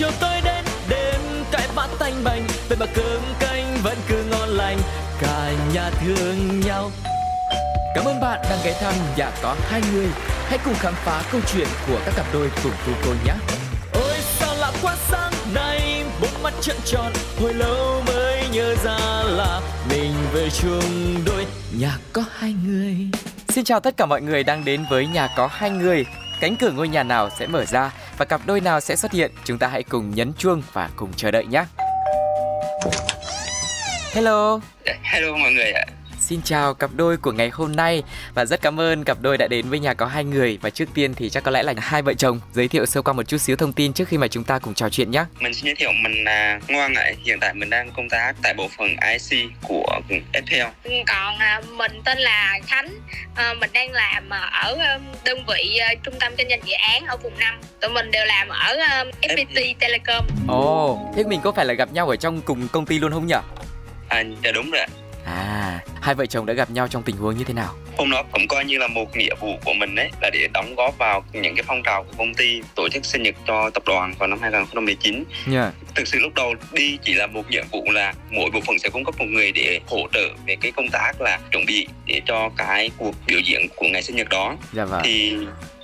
chiều tối đến đêm cãi vã tanh bành vậy mà cơm canh vẫn cứ ngon lành cả nhà thương nhau Cảm ơn bạn đang ghé thăm nhà có hai người. Hãy cùng khám phá câu chuyện của các cặp đôi cùng cô cô nhé. Ôi sao lạ quá sáng nay, bốn mắt trợn tròn, hồi lâu mới nhớ ra là mình về chung đôi nhà có hai người. Xin chào tất cả mọi người đang đến với nhà có hai người. Cánh cửa ngôi nhà nào sẽ mở ra và cặp đôi nào sẽ xuất hiện? Chúng ta hãy cùng nhấn chuông và cùng chờ đợi nhé. Hello. Hello mọi người ạ. Xin chào cặp đôi của ngày hôm nay và rất cảm ơn cặp đôi đã đến với nhà có hai người và trước tiên thì chắc có lẽ là hai vợ chồng giới thiệu sơ qua một chút xíu thông tin trước khi mà chúng ta cùng trò chuyện nhé. Mình xin giới thiệu mình là Ngoan ạ. Hiện tại mình đang công tác tại bộ phận IC của FPL. Còn à, mình tên là Khánh. À, mình đang làm ở đơn vị à, trung tâm kinh doanh dự án ở vùng 5. Tụi mình đều làm ở FPT Telecom. Ồ, oh, thế mình có phải là gặp nhau ở trong cùng công ty luôn không nhỉ? À, dạ đúng rồi. À, hai vợ chồng đã gặp nhau trong tình huống như thế nào? Hôm đó cũng coi như là một nghĩa vụ của mình đấy là để đóng góp vào những cái phong trào của công ty tổ chức sinh nhật cho tập đoàn vào năm 2019. Yeah. Thực sự lúc đầu đi chỉ là một nhiệm vụ là mỗi bộ phận sẽ cung cấp một người để hỗ trợ về cái công tác là chuẩn bị để cho cái cuộc biểu diễn của ngày sinh nhật đó. Dạ vâng. Thì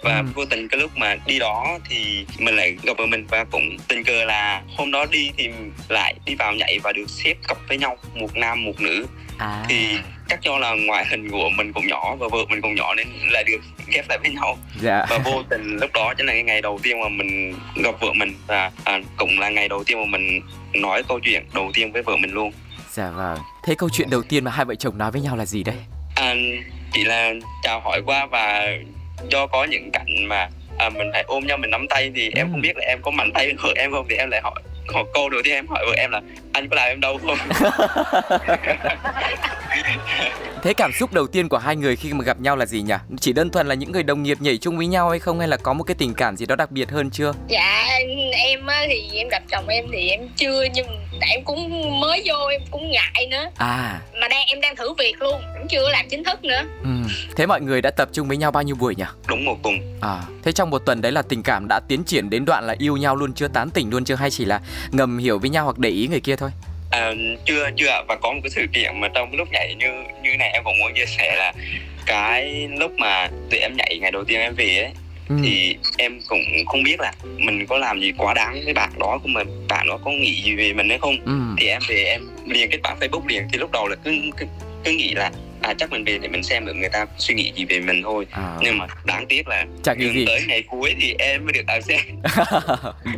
và ừ. vô tình cái lúc mà đi đó thì mình lại gặp vợ mình và cũng tình cờ là hôm đó đi thì lại đi vào nhảy và được xếp cặp với nhau một nam một nữ à. thì chắc do là ngoại hình của mình cũng nhỏ và vợ mình cũng nhỏ nên lại được ghép lại với nhau dạ. và vô tình lúc đó chính là cái ngày đầu tiên mà mình gặp vợ mình và à, cũng là ngày đầu tiên mà mình nói câu chuyện đầu tiên với vợ mình luôn dạ vâng thế câu chuyện đầu tiên mà hai vợ chồng nói với nhau là gì đây à, chỉ là chào hỏi qua và do có những cảnh mà à, mình phải ôm nhau mình nắm tay thì em không ừ. biết là em có mạnh tay vợ em không thì em lại hỏi một câu đầu tiên em hỏi vợ em là anh có làm em đâu không? Thế cảm xúc đầu tiên của hai người khi mà gặp nhau là gì nhỉ? Chỉ đơn thuần là những người đồng nghiệp nhảy chung với nhau hay không hay là có một cái tình cảm gì đó đặc biệt hơn chưa? Dạ em thì em gặp chồng em thì em chưa nhưng tại em cũng mới vô em cũng ngại nữa. À. Mà đang em đang thử việc luôn cũng chưa làm chính thức nữa. Ừ. thế mọi người đã tập trung với nhau bao nhiêu buổi nhỉ? Đúng một tuần. À thế trong một tuần đấy là tình cảm đã tiến triển đến đoạn là yêu nhau luôn chưa tán tỉnh luôn chưa hay chỉ là ngầm hiểu với nhau hoặc để ý người kia thôi? À, chưa chưa và có một cái sự kiện mà trong lúc nhảy như như này em cũng muốn chia sẻ là cái lúc mà tụi em nhảy ngày đầu tiên em về ấy ừ. thì em cũng không biết là mình có làm gì quá đáng với bạn đó của mình bạn đó có nghĩ gì về mình hay không ừ. thì em về em liền kết bạn facebook liền thì lúc đầu là cứ cứ, cứ nghĩ là à chắc mình về để mình xem được người ta suy nghĩ gì về mình thôi à. nhưng mà đáng tiếc là chẳng gì tới ngày cuối thì em mới được vào xem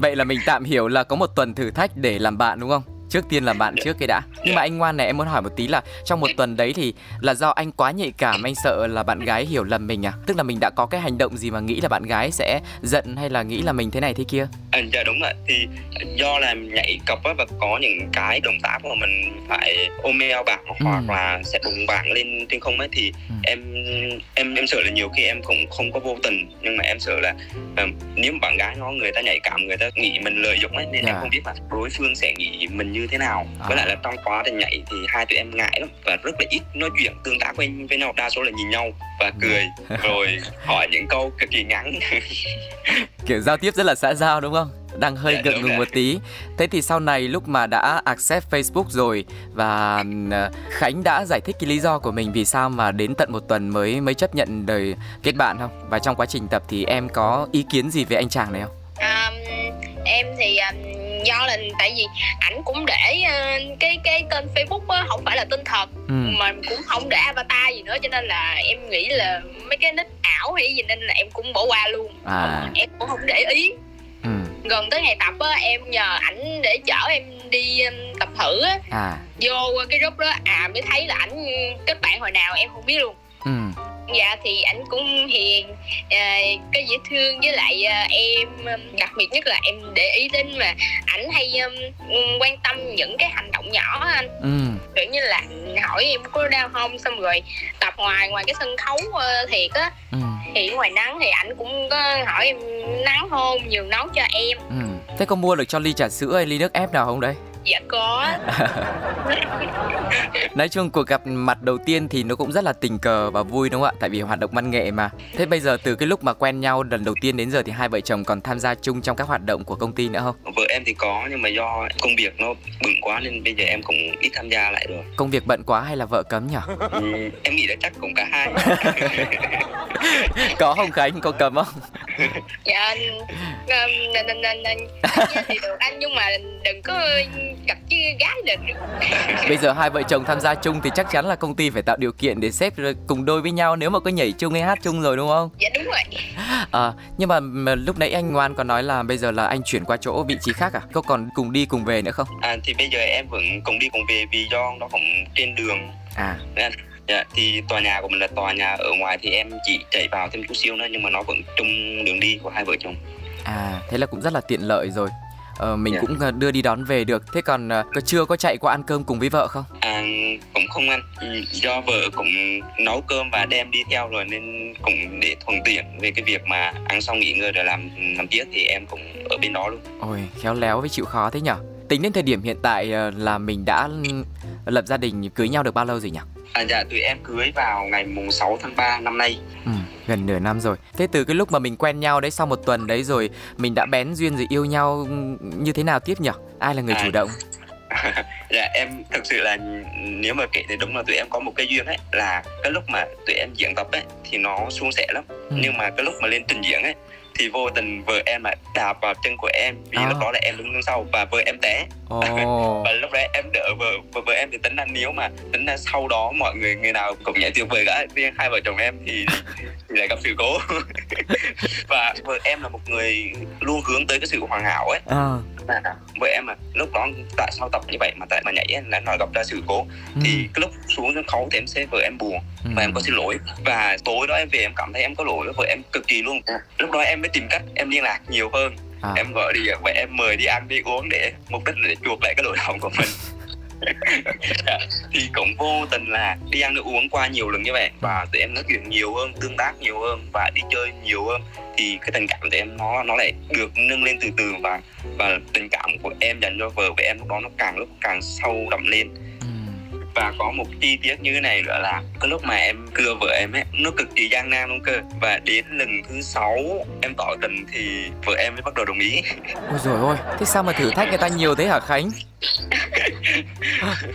vậy là mình tạm hiểu là có một tuần thử thách để làm bạn đúng không trước tiên là bạn trước cái đã nhưng mà anh ngoan này em muốn hỏi một tí là trong một tuần đấy thì là do anh quá nhạy cảm anh sợ là bạn gái hiểu lầm mình à tức là mình đã có cái hành động gì mà nghĩ là bạn gái sẽ giận hay là nghĩ là mình thế này thế kia à, dạ đúng rồi thì do là nhảy cặp và có những cái động tác mà mình phải ôm eo bạn ừ. hoặc là sẽ đụng bạn lên trên không ấy thì ừ. em em em sợ là nhiều khi em cũng không có vô tình nhưng mà em sợ là um, nếu bạn gái nó người ta nhạy cảm người ta nghĩ mình lợi dụng ấy nên yeah. em dạ. không biết là đối phương sẽ nghĩ mình như thế nào. À. với lại là trong quá trình nhảy thì hai tụi em ngại lắm và rất là ít nói chuyện tương tác với với nhau đa số là nhìn nhau và cười rồi hỏi những câu cực kỳ ngắn. Kiểu giao tiếp rất là xã giao đúng không? Đang hơi dạ, ngượng ngùng một tí. Thế thì sau này lúc mà đã accept Facebook rồi và ờ, Khánh đã giải thích cái lý do của mình vì sao mà đến tận một tuần mới mới chấp nhận đời kết bạn không? Và trong quá trình tập thì em có ý kiến gì về anh chàng này không? Um, em thì um, do là tại vì ảnh cũng để uh, cái cái tên Facebook á không phải là tên thật ừ. mà cũng không để avatar gì nữa cho nên là em nghĩ là mấy cái nick ảo hay gì nên là em cũng bỏ qua luôn à. em cũng không để ý ừ. gần tới ngày tập á em nhờ ảnh để chở em đi um, tập thử á à. vô cái group đó à mới thấy là ảnh kết bạn hồi nào em không biết luôn ừ dạ thì ảnh cũng hiền à, có dễ thương với lại à, em đặc biệt nhất là em để ý đến mà ảnh hay um, quan tâm những cái hành động nhỏ anh ừ. kiểu như là hỏi em có đau không xong rồi tập ngoài ngoài cái sân khấu uh, thiệt á ừ. thì ngoài nắng thì ảnh cũng có hỏi em nắng không nhường nấu cho em ừ. thế có mua được cho ly trà sữa hay ly nước ép nào không đấy dạ có. Nói chung cuộc gặp mặt đầu tiên thì nó cũng rất là tình cờ và vui đúng không ạ? Tại vì hoạt động văn nghệ mà. Thế bây giờ từ cái lúc mà quen nhau lần đầu tiên đến giờ thì hai vợ chồng còn tham gia chung trong các hoạt động của công ty nữa không? Vợ em thì có nhưng mà do công việc nó bận quá nên bây giờ em cũng ít tham gia lại rồi. Công việc bận quá hay là vợ cấm nhỉ? Ừ, em nghĩ là chắc cũng cả hai. Có không khánh? Có cấm không? Dạ nên nên nên nên. Thì được anh nhưng mà đừng có gặp chứ gái là bây giờ hai vợ chồng tham gia chung thì chắc chắn là công ty phải tạo điều kiện để xếp cùng đôi với nhau nếu mà có nhảy chung hay hát chung rồi đúng không? Dạ đúng rồi. À, nhưng mà, mà lúc nãy anh ngoan có nói là bây giờ là anh chuyển qua chỗ vị trí khác à? Có còn cùng đi cùng về nữa không? À thì bây giờ em vẫn cùng đi cùng về vì do nó cũng trên đường. À. Dạ, thì tòa nhà của mình là tòa nhà ở ngoài thì em chỉ chạy vào thêm chút xíu nữa nhưng mà nó vẫn chung đường đi của hai vợ chồng. À, thế là cũng rất là tiện lợi rồi. Ờ, mình yeah. Dạ. cũng ờ, đưa đi đón về được. Thế còn uh, có chưa có chạy qua ăn cơm cùng với vợ không? À, cũng không ăn. Ừ, do vợ cũng nấu cơm và đem đi theo rồi nên cũng để thuận tiện về cái việc mà ăn xong nghỉ ngơi rồi làm làm tiếp thì em cũng ở bên đó luôn. Ôi, khéo léo với chịu khó thế nhở. Tính đến thời điểm hiện tại là mình đã lập gia đình cưới nhau được bao lâu rồi nhỉ? À dạ tụi em cưới vào ngày mùng 6 tháng 3 năm nay. Ừ, gần nửa năm rồi. Thế từ cái lúc mà mình quen nhau đấy sau một tuần đấy rồi mình đã bén duyên rồi yêu nhau như thế nào tiếp nhỉ? Ai là người à, chủ động? dạ em thực sự là nếu mà kể thì đúng là tụi em có một cái duyên ấy là cái lúc mà tụi em diễn tập ấy thì nó suôn sẻ lắm ừ. nhưng mà cái lúc mà lên trình diễn ấy thì vô tình vợ em lại đạp vào chân của em vì à. lúc đó là em đứng sau và vợ em té oh. và lúc đấy em đỡ vợ và vợ em thì tính là nếu mà tính là sau đó mọi người người nào cũng nhảy tuyệt vời cả riêng hai vợ chồng em thì, thì lại gặp sự cố và vợ em là một người luôn hướng tới cái sự hoàn hảo ấy à. Vợ em mà lúc đó tại sao tập như vậy mà tại mà nhảy lại nói gặp ra sự cố. Ừ. thì cái lúc xuống sân khấu thì em sẽ vợ em buồn ừ. và em có xin lỗi. Và tối đó em về em cảm thấy em có lỗi với vợ em cực kỳ luôn. Lúc đó em mới tìm cách em liên lạc nhiều hơn. À. em gọi đi và em mời đi ăn đi uống để mục đích là để chuộc lại cái lỗi lầm của mình thì cũng vô tình là đi ăn nước uống qua nhiều lần như vậy. Và tụi em nói chuyện nhiều hơn tương tác nhiều hơn và đi chơi nhiều hơn. Thì cái tình cảm của em nó nó lại được nâng lên từ từ và và tình cảm của em dành cho vợ và em lúc đó nó càng lúc càng sâu đậm lên và có một chi tiết như thế này nữa là cái lúc mà em cưa vợ em ấy nó cực kỳ gian nan luôn cơ. Và đến lần thứ sáu em tỏ tình thì vợ em mới bắt đầu đồng ý. Ôi rồi ôi thế sao mà thử thách người ta nhiều thế hả khánh?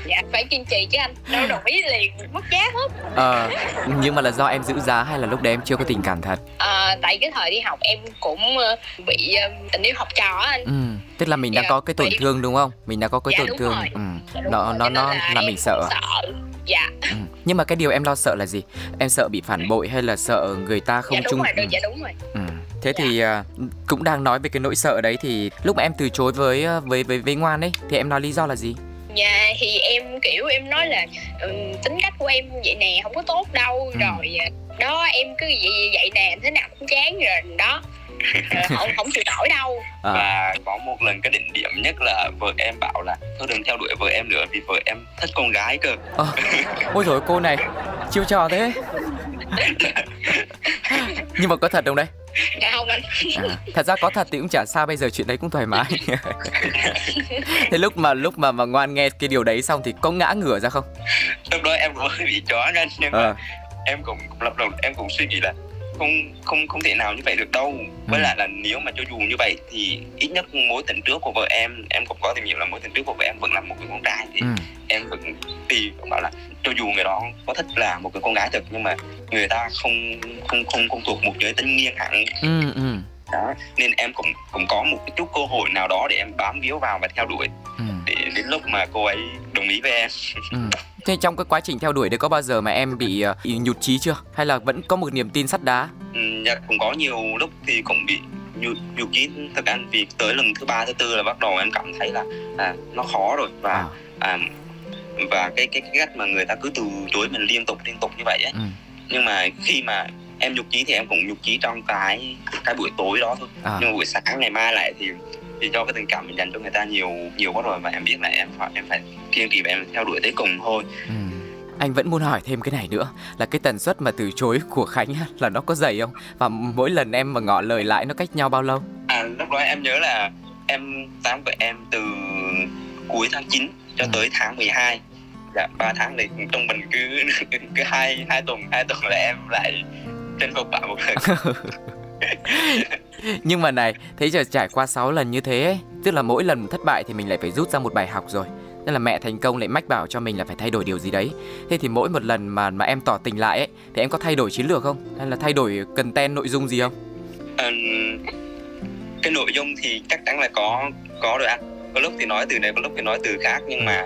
Dạ phải kiên trì chứ anh. Đâu đồng ý liền mất giá hết. Ờ à, nhưng mà là do em giữ giá hay là lúc đấy em chưa có tình cảm thật? À, tại cái thời đi học em cũng ờ, bị ờ, tình yêu học trò anh ừ tức là mình đã dạ, có cái tổn thương đúng không mình đã có cái dạ, tổn thương rồi. ừ. dạ, nó nó nó là, là mình sợ sợ dạ ừ. nhưng mà cái điều em lo sợ là gì em sợ bị phản bội hay là sợ người ta không dạ, chung rồi, ừ. dạ đúng rồi ừ. thế dạ. thì uh, cũng đang nói về cái nỗi sợ đấy thì lúc mà em từ chối với với với với ngoan ấy thì em nói lý do là gì dạ thì em kiểu em nói là um, tính cách của em vậy nè không có tốt đâu ừ. rồi đó em cứ vậy vậy nè thế nào cũng chán rồi đó không không chịu nổi đâu. À. và có một lần cái đỉnh điểm nhất là vợ em bảo là thôi đừng theo đuổi vợ em nữa vì vợ em thích con gái cơ. À. ôi rồi cô này chiêu trò thế. Nhưng mà có thật không đấy dạ không anh. À, thật ra có thật thì cũng chả sao bây giờ chuyện đấy cũng thoải mái. Thế lúc mà lúc mà mà ngoan nghe cái điều đấy xong thì có ngã ngửa ra không? Lúc đó em cũng bị chó nên nhưng mà à. em cũng lập đầu em cũng suy nghĩ là không không không thể nào như vậy được đâu với ừ. lại là nếu mà cho dù như vậy thì ít nhất mối tình trước của vợ em em cũng có tìm hiểu là mối tình trước của vợ em vẫn là một người con trai thì ừ. em vẫn thì cũng bảo là cho dù người đó có thích là một người con gái thật nhưng mà người ta không không không không thuộc một giới tính nghiêng hẳn ừ, ừ. đó nên em cũng cũng có một chút cơ hội nào đó để em bám víu vào và theo đuổi ừ. Để đến lúc mà cô ấy đồng ý với em ừ. Thế trong cái quá trình theo đuổi đấy có bao giờ mà em bị uh, nhụt chí chưa? Hay là vẫn có một niềm tin sắt đá? Ừ, dạ, cũng có nhiều lúc thì cũng bị nhụt, nhụt chí thật ăn vì tới lần thứ ba thứ tư là bắt đầu em cảm thấy là à, nó khó rồi và à. À, và cái, cái cái cách mà người ta cứ từ chối mình liên tục liên tục như vậy ấy. Ừ. Nhưng mà khi mà em nhục chí thì em cũng nhục chí trong cái cái buổi tối đó thôi. À. Nhưng mà buổi sáng ngày mai lại thì thì do cái tình cảm mình dành cho người ta nhiều nhiều quá rồi và em biết là em phải em phải kiên trì và em theo đuổi tới cùng thôi. Ừ. anh vẫn muốn hỏi thêm cái này nữa là cái tần suất mà từ chối của khánh là nó có dày không? Và mỗi lần em mà ngỏ lời lại nó cách nhau bao lâu? À lúc đó em nhớ là em tám với em từ cuối tháng 9 cho ừ. tới tháng 12 dạ ba tháng thì trong mình cứ cứ hai hai tuần hai tuần là em lại chinh phục bạn một lần nhưng mà này thấy giờ trải qua 6 lần như thế ấy, tức là mỗi lần thất bại thì mình lại phải rút ra một bài học rồi. Nên là mẹ thành công lại mách bảo cho mình là phải thay đổi điều gì đấy. Thế thì mỗi một lần mà mà em tỏ tình lại ấy thì em có thay đổi chiến lược không? Hay là thay đổi cần ten nội dung gì không? À, cái nội dung thì chắc chắn là có có rồi anh. Có lúc thì nói từ này có lúc thì nói từ khác nhưng mà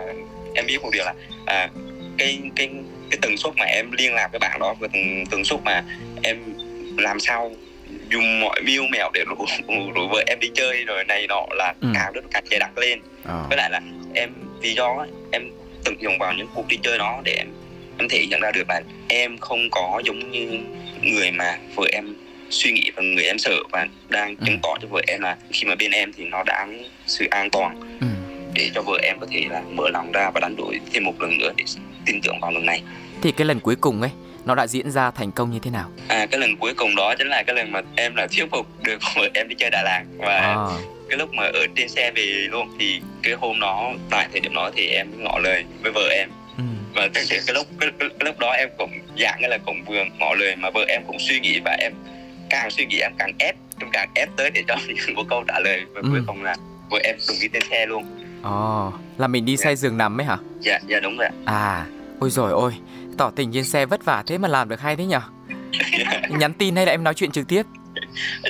em biết một điều là à, cái cái cái tần suất mà em liên lạc với bạn đó và tần, tần suất mà em làm sao dùng mọi mưu mèo để rủ, rủ vợ em đi chơi rồi này nọ là ừ. càng rất càng dày đặc lên à. với lại là em vì do em tận dụng vào những cuộc đi chơi đó để em em thể hiện ra được là em không có giống như người mà vợ em suy nghĩ và người em sợ và đang ừ. chứng tỏ cho vợ em là khi mà bên em thì nó đáng sự an toàn ừ. để cho vợ em có thể là mở lòng ra và đánh đổi thêm một lần nữa để tin tưởng vào lần này thì cái lần cuối cùng ấy nó đã diễn ra thành công như thế nào à cái lần cuối cùng đó chính là cái lần mà em là thuyết phục được vợ em đi chơi Đà Lạt và à. cái lúc mà ở trên xe về luôn thì cái hôm đó tại thời điểm đó thì em ngỏ lời với vợ em ừ. và cái, cái lúc cái, cái, cái lúc đó em cũng dạng như là cũng vừa ngỏ lời mà vợ em cũng suy nghĩ và em càng suy nghĩ em càng ép em càng ép tới để cho một câu trả lời và ừ. cuối cùng là vợ em cùng đi trên xe luôn Ồ, oh, là mình đi xe yeah. giường nằm ấy hả? Dạ, dạ đúng rồi À, ôi rồi ôi, tỏ tình trên xe vất vả thế mà làm được hay thế nhở? Nhắn tin hay là em nói chuyện trực tiếp?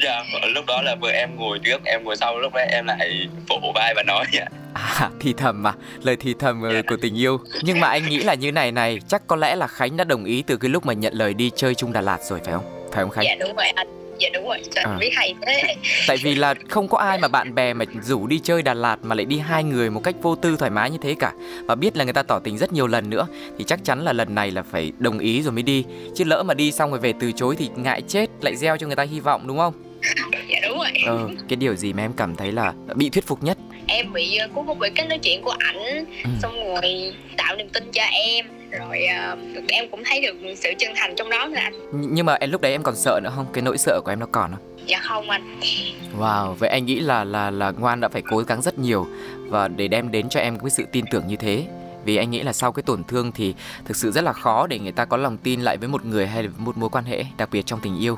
Dạ, lúc đó là vợ em ngồi trước, em ngồi sau, lúc đấy em lại vỗ vai và nói À, thì thầm mà, lời thì thầm yeah. Ờ, dạ. của tình yêu Nhưng mà anh nghĩ là như này này, chắc có lẽ là Khánh đã đồng ý từ cái lúc mà nhận lời đi chơi chung Đà Lạt rồi phải không? Phải không Khánh? Dạ đúng rồi anh dạ đúng rồi. Trời à. biết hay thế. Tại vì là không có ai mà bạn bè mà rủ đi chơi Đà Lạt mà lại đi hai người một cách vô tư thoải mái như thế cả. Và biết là người ta tỏ tình rất nhiều lần nữa thì chắc chắn là lần này là phải đồng ý rồi mới đi. Chứ lỡ mà đi xong rồi về từ chối thì ngại chết lại gieo cho người ta hy vọng đúng không? Dạ đúng rồi. Ờ, cái điều gì mà em cảm thấy là bị thuyết phục nhất? Em bị cuốn hút bởi cái nói chuyện của ảnh ừ. xong rồi tạo niềm tin cho em rồi uh, em cũng thấy được sự chân thành trong đó nữa anh. Nhưng mà em lúc đấy em còn sợ nữa không? Cái nỗi sợ của em nó còn không dạ không anh. Wow vậy anh nghĩ là là là ngoan đã phải cố gắng rất nhiều và để đem đến cho em cái sự tin tưởng như thế. Vì anh nghĩ là sau cái tổn thương thì thực sự rất là khó để người ta có lòng tin lại với một người hay là một mối quan hệ đặc biệt trong tình yêu.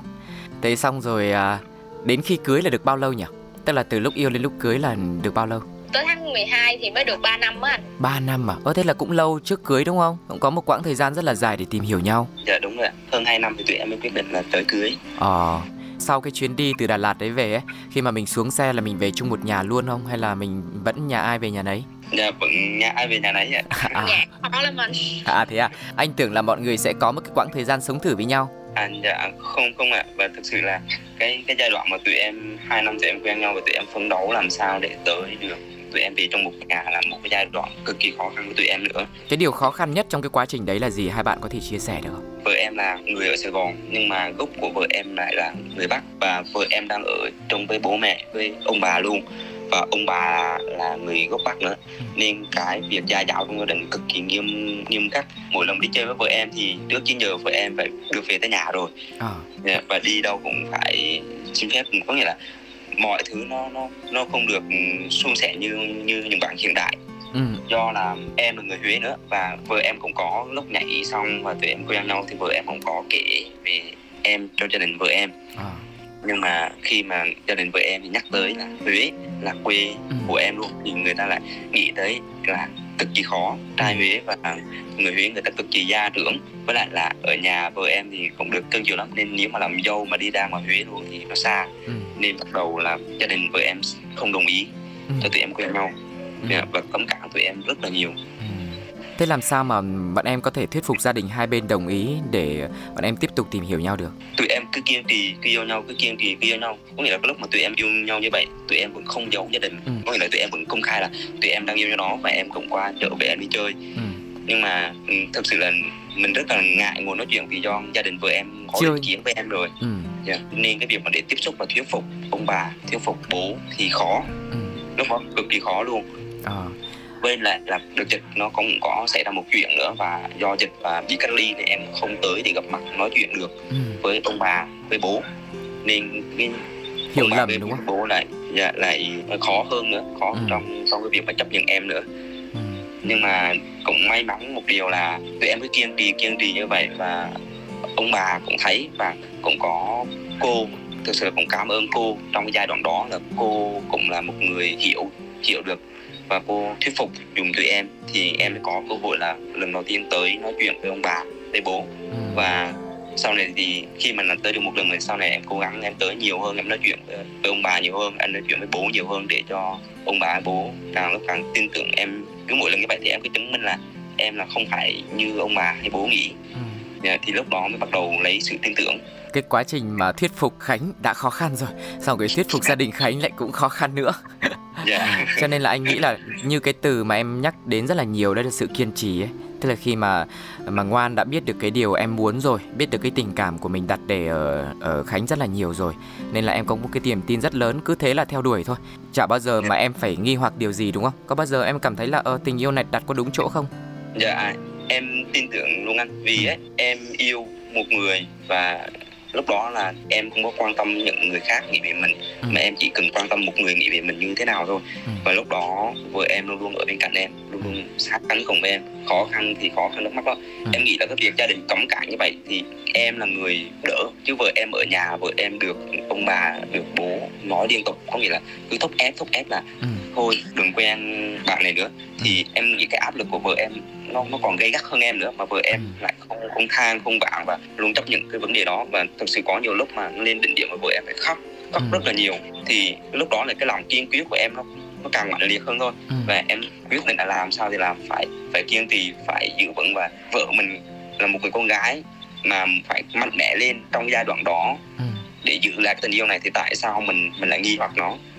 Thế xong rồi à, đến khi cưới là được bao lâu nhỉ? Tức là từ lúc yêu đến lúc cưới là được bao lâu tới tháng 12 thì mới được 3 năm á anh 3 năm à? Ơ thế là cũng lâu trước cưới đúng không? Cũng có một quãng thời gian rất là dài để tìm hiểu nhau Dạ đúng rồi Hơn 2 năm thì tụi em mới quyết định là tới cưới Ờ sau cái chuyến đi từ Đà Lạt đấy về ấy Khi mà mình xuống xe là mình về chung một nhà luôn không? Hay là mình vẫn nhà ai về nhà nấy? Dạ vẫn nhà ai về nhà nấy ạ à. Nhà lắm anh À thế à Anh tưởng là mọi người sẽ có một cái quãng thời gian sống thử với nhau À dạ không không ạ Và thực sự là cái cái giai đoạn mà tụi em hai năm tụi em quen nhau và tụi em phấn đấu làm sao để tới được tụi em về trong một nhà là một cái giai đoạn cực kỳ khó khăn của tụi em nữa. Cái điều khó khăn nhất trong cái quá trình đấy là gì? Hai bạn có thể chia sẻ được không? Vợ em là người ở sài gòn nhưng mà gốc của vợ em lại là người bắc và vợ em đang ở chung với bố mẹ với ông bà luôn. Và ông bà là người gốc bắc nữa. Ừ. nên cái việc gia giáo trong gia đình cực kỳ nghiêm nghiêm khắc. Mỗi lần đi chơi với vợ em thì trước 9 giờ vợ em phải được về tới nhà rồi. À. và đi đâu cũng phải xin phép. Có nghĩa là mọi thứ nó nó nó không được suôn sẻ như như những bạn hiện đại ừ. do là em là người Huế nữa và vợ em cũng có lúc nhảy xong và tụi em quen nhau thì vợ em cũng có kể về em cho gia đình vợ em à. nhưng mà khi mà gia đình vợ em thì nhắc tới là Huế là quê ừ. của em luôn thì người ta lại nghĩ tới là cực kỳ khó trai Huế và người Huế người ta cực kỳ gia trưởng với lại là ở nhà vợ em thì cũng được cưng chiều lắm nên nếu mà làm dâu mà đi ra ngoài Huế luôn thì nó xa ừ. nên bắt đầu là gia đình vợ em không đồng ý ừ. cho tụi em quen nhau ừ. và cấm cản tụi em rất là nhiều ừ. Thế làm sao mà bọn em có thể thuyết phục gia đình hai bên đồng ý để bọn em tiếp tục tìm hiểu nhau được? Tụi em cứ kiên trì, cứ yêu nhau, cứ kiên trì, cứ yêu nhau. Có nghĩa là cái lúc mà tụi em yêu nhau như vậy, tụi em vẫn không giấu gia đình. Ừ. Có nghĩa là tụi em vẫn công khai là tụi em đang yêu nhau đó và em cũng qua chợ về em đi chơi. Ừ. Nhưng mà ừ, thực sự là mình rất là ngại ngồi nói chuyện vì do gia đình vợ em có ý kiến với em rồi. Ừ. Yeah. Dạ. Nên cái việc mà để tiếp xúc và thuyết phục ông bà, thuyết phục bố thì khó. Ừ. Lúc đó cực kỳ khó luôn. À bên lại là đợt dịch nó cũng có xảy ra một chuyện nữa và do dịch và bị cách ly thì em không tới để gặp mặt nói chuyện được ừ. với ông bà với bố nên cái hiểu lầm đúng không bố lại dạ lại khó hơn nữa khó ừ. trong trong cái việc mà chấp nhận em nữa ừ. nhưng mà cũng may mắn một điều là tụi em cứ kiên trì kiên trì như vậy và ông bà cũng thấy và cũng có cô thực sự cũng cảm ơn cô trong cái giai đoạn đó là cô cũng là một người hiểu hiểu được và cô thuyết phục dùng tụi em thì em có cơ hội là lần đầu tiên tới nói chuyện với ông bà với bố. Ừ. và sau này thì khi mà tới được một lần thì sau này em cố gắng em tới nhiều hơn em nói chuyện với, ông bà nhiều hơn em nói chuyện với bố nhiều hơn để cho ông bà bố càng lúc càng tin tưởng em. Cứ mỗi lần như vậy thì em cứ chứng minh là em là không phải như ông bà hay bố nghĩ. Ừ. Dạ, thì lúc đó mới bắt đầu lấy sự tin tưởng. Cái quá trình mà thuyết phục Khánh đã khó khăn rồi Xong cái thuyết phục gia đình Khánh lại cũng khó khăn nữa yeah. Dạ. Cho nên là anh nghĩ là như cái từ mà em nhắc đến rất là nhiều Đó là sự kiên trì ấy Tức là khi mà mà Ngoan đã biết được cái điều em muốn rồi Biết được cái tình cảm của mình đặt để ở, ở Khánh rất là nhiều rồi Nên là em có một cái niềm tin rất lớn Cứ thế là theo đuổi thôi Chả bao giờ mà em phải nghi hoặc điều gì đúng không? Có bao giờ em cảm thấy là ờ, tình yêu này đặt có đúng chỗ không? Dạ em tin tưởng luôn anh Vì ấy, em yêu một người và lúc đó là em không có quan tâm những người khác nghĩ về mình ừ. mà em chỉ cần quan tâm một người nghĩ về mình như thế nào thôi ừ. và lúc đó vợ em luôn luôn ở bên cạnh em luôn luôn sát cánh cùng em khó khăn thì khó khăn nước mắt đó ừ. em nghĩ là cái việc gia đình cấm cản như vậy thì em là người đỡ chứ vợ em ở nhà vợ em được ông bà được bố nói liên tục có nghĩa là cứ thúc ép thúc ép là ừ. Thôi đừng quen bạn này nữa thì ừ. em nghĩ cái áp lực của vợ em nó nó còn gây gắt hơn em nữa mà vợ em ừ. lại không không than không vãn và luôn chấp nhận cái vấn đề đó và thực sự có nhiều lúc mà lên đỉnh điểm mà vợ em phải khóc khóc ừ. rất là nhiều thì lúc đó là cái lòng kiên quyết của em nó nó càng mạnh liệt hơn thôi ừ. và em quyết định là làm sao thì làm phải phải kiên trì phải giữ vững và vợ mình là một người con gái mà phải mạnh mẽ lên trong giai đoạn đó ừ. để giữ lại cái tình yêu này thì tại sao mình mình lại nghi hoặc nó ừ.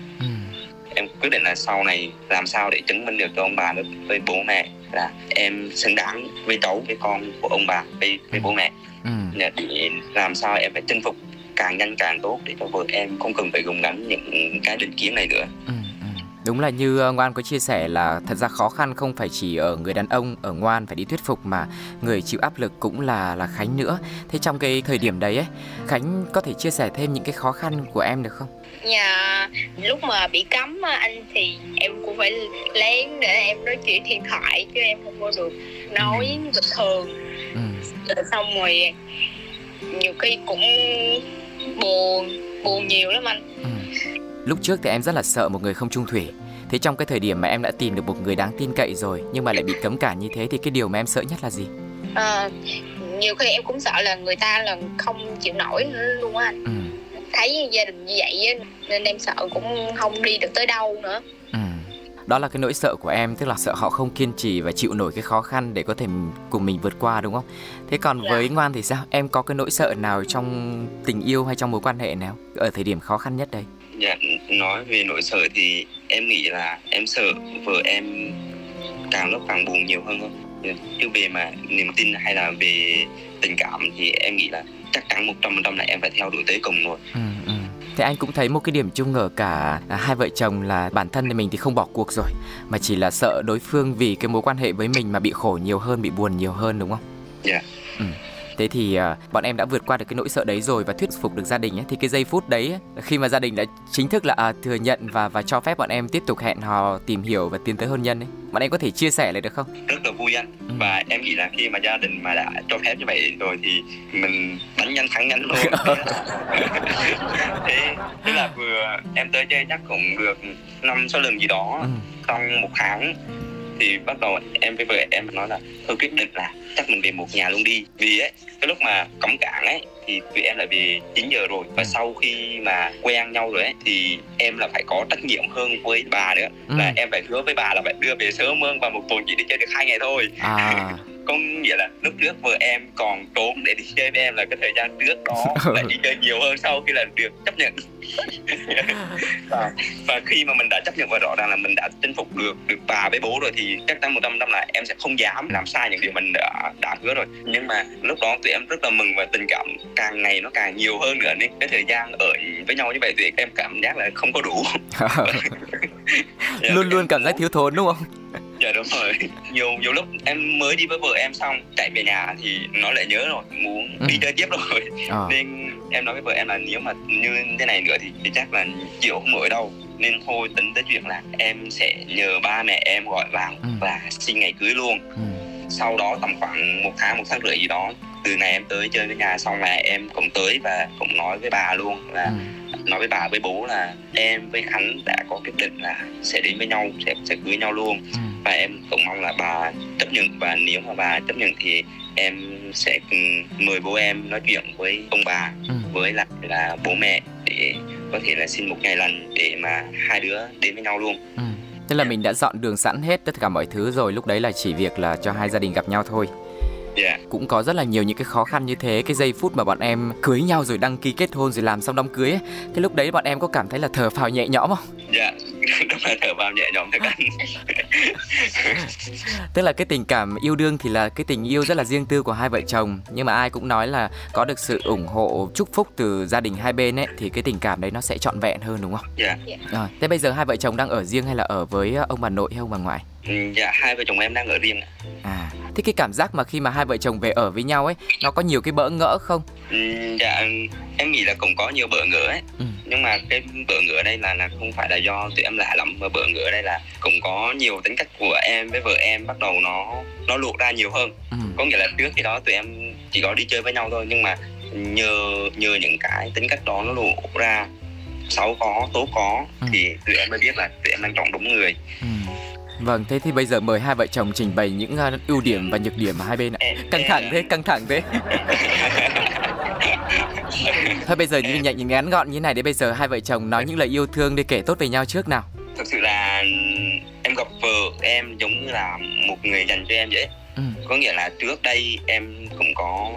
Em quyết định là sau này làm sao để chứng minh được cho ông bà với bố mẹ là em xứng đáng với cháu với con của ông bà với, với bố mẹ ừ. để làm sao em phải chinh phục càng nhanh càng tốt để cho vợ em không cần phải gồng gánh những cái định kiến này nữa ừ. Đúng là như ờ, Ngoan có chia sẻ là thật ra khó khăn không phải chỉ ở người đàn ông, ở Ngoan phải đi thuyết phục mà người chịu áp lực cũng là là Khánh nữa. Thế trong cái thời điểm đấy ấy, Khánh có thể chia sẻ thêm những cái khó khăn của em được không? Nhà lúc mà bị cấm anh thì em cũng phải lén để em nói chuyện điện thoại chứ em không có được nói ừ. bình thường. Ừ. Rồi xong rồi nhiều khi cũng buồn buồn nhiều lắm anh. Ừ Lúc trước thì em rất là sợ một người không trung thủy Thế trong cái thời điểm mà em đã tìm được một người đáng tin cậy rồi Nhưng mà lại bị cấm cản như thế Thì cái điều mà em sợ nhất là gì? À, nhiều khi em cũng sợ là người ta là không chịu nổi luôn á anh ừ. Thấy gia đình như vậy Nên em sợ cũng không đi được tới đâu nữa ừ. Đó là cái nỗi sợ của em Tức là sợ họ không kiên trì và chịu nổi cái khó khăn Để có thể cùng mình vượt qua đúng không? Thế còn dạ. với Ngoan thì sao? Em có cái nỗi sợ nào trong tình yêu hay trong mối quan hệ nào? Ở thời điểm khó khăn nhất đây? Dạ, nói về nỗi sợ thì em nghĩ là em sợ vợ em càng lúc càng buồn nhiều hơn thôi. Chứ về mà niềm tin hay là về tình cảm thì em nghĩ là chắc chắn một trăm phần trăm là em phải theo đuổi tới cùng rồi. Ừ, ừ. Thế anh cũng thấy một cái điểm chung ở cả hai vợ chồng là bản thân thì mình thì không bỏ cuộc rồi Mà chỉ là sợ đối phương vì cái mối quan hệ với mình mà bị khổ nhiều hơn, bị buồn nhiều hơn đúng không? Dạ yeah. ừ. Thế thì uh, bọn em đã vượt qua được cái nỗi sợ đấy rồi và thuyết phục được gia đình ấy thì cái giây phút đấy khi mà gia đình đã chính thức là uh, thừa nhận và và cho phép bọn em tiếp tục hẹn hò tìm hiểu và tiến tới hôn nhân ấy. Bọn em có thể chia sẻ lại được không? Rất là vui anh. Ừ. Và em nghĩ là khi mà gia đình mà đã cho phép như vậy rồi thì mình đánh nhanh thắng nhanh luôn. thế thế là vừa em tới chơi chắc cũng được năm sáu lần gì đó ừ. trong một tháng thì bắt đầu em với vợ em nói là thôi quyết định là chắc mình về một nhà luôn đi vì ấy cái lúc mà cấm cản ấy thì tụi em là về 9 giờ rồi và sau khi mà quen nhau rồi ấy thì em là phải có trách nhiệm hơn với bà nữa ừ. là em phải hứa với bà là phải đưa về sớm hơn và một tuần chỉ đi chơi được hai ngày thôi à. có nghĩa là lúc trước vợ em còn trốn để đi chơi với em là cái thời gian trước đó. Là đi chơi nhiều hơn sau khi là được chấp nhận. Và, và khi mà mình đã chấp nhận và rõ ràng là mình đã chinh phục được được bà với bố rồi thì chắc chắn một trăm năm là em sẽ không dám làm sai những điều mình đã đã hứa rồi. Nhưng mà lúc đó tụi em rất là mừng và tình cảm càng ngày nó càng nhiều hơn nữa nên cái thời gian ở với nhau như vậy thì em cảm giác là không có đủ. Luôn luôn cảm giác thiếu thốn đúng không dạ đúng rồi nhiều nhiều lúc em mới đi với vợ em xong chạy về nhà thì nó lại nhớ rồi muốn ừ. đi chơi tiếp rồi à. nên em nói với vợ em là nếu mà như thế này nữa thì, thì chắc là chịu không nổi đâu nên thôi tính tới chuyện là em sẽ nhờ ba mẹ em gọi vào ừ. và xin ngày cưới luôn ừ. sau đó tầm khoảng một tháng một tháng rưỡi gì đó từ ngày em tới chơi với nhà xong là em cũng tới và cũng nói với bà luôn là ừ. nói với bà với bố là em với khánh đã có quyết định là sẽ đến với nhau sẽ sẽ cưới nhau luôn ừ. và em cũng mong là bà chấp nhận và nếu mà bà chấp nhận thì em sẽ mời bố em nói chuyện với ông bà ừ. với lại là bố mẹ để có thể là xin một ngày lành để mà hai đứa đến với nhau luôn ừ. Tức là mình đã dọn đường sẵn hết tất cả mọi thứ rồi lúc đấy là chỉ việc là cho hai gia đình gặp nhau thôi yeah. Dạ. cũng có rất là nhiều những cái khó khăn như thế cái giây phút mà bọn em cưới nhau rồi đăng ký kết hôn rồi làm xong đám cưới ấy, cái lúc đấy bọn em có cảm thấy là thở phào nhẹ nhõm không dạ yeah. đúng là thở phào nhẹ nhõm thật anh tức là cái tình cảm yêu đương thì là cái tình yêu rất là riêng tư của hai vợ chồng nhưng mà ai cũng nói là có được sự ủng hộ chúc phúc từ gia đình hai bên ấy thì cái tình cảm đấy nó sẽ trọn vẹn hơn đúng không dạ yeah. rồi thế bây giờ hai vợ chồng đang ở riêng hay là ở với ông bà nội hay ông bà ngoại dạ hai vợ chồng em đang ở riêng à thế cái cảm giác mà khi mà hai vợ chồng về ở với nhau ấy nó có nhiều cái bỡ ngỡ không ừ, dạ em nghĩ là cũng có nhiều bỡ ngỡ ấy ừ. nhưng mà cái bỡ ngỡ đây là là không phải là do tụi em lạ lắm mà bỡ ngỡ đây là cũng có nhiều tính cách của em với vợ em bắt đầu nó nó lộ ra nhiều hơn ừ. có nghĩa là trước khi đó tụi em chỉ có đi chơi với nhau thôi nhưng mà nhờ nhờ những cái tính cách đó nó lộ ra xấu có tốt có ừ. thì tụi em mới biết là tụi em đang chọn đúng người ừ. Vâng, thế thì bây giờ mời hai vợ chồng trình bày những uh, ưu điểm và nhược điểm của hai bên ạ. Căng thẳng thế, căng thẳng thế. Thôi bây giờ nhìn nhận ngắn gọn như này để bây giờ hai vợ chồng nói những lời yêu thương để kể tốt về nhau trước nào. Thực sự là em gặp vợ em giống như là một người dành cho em vậy. Ừ. Có nghĩa là trước đây em cũng có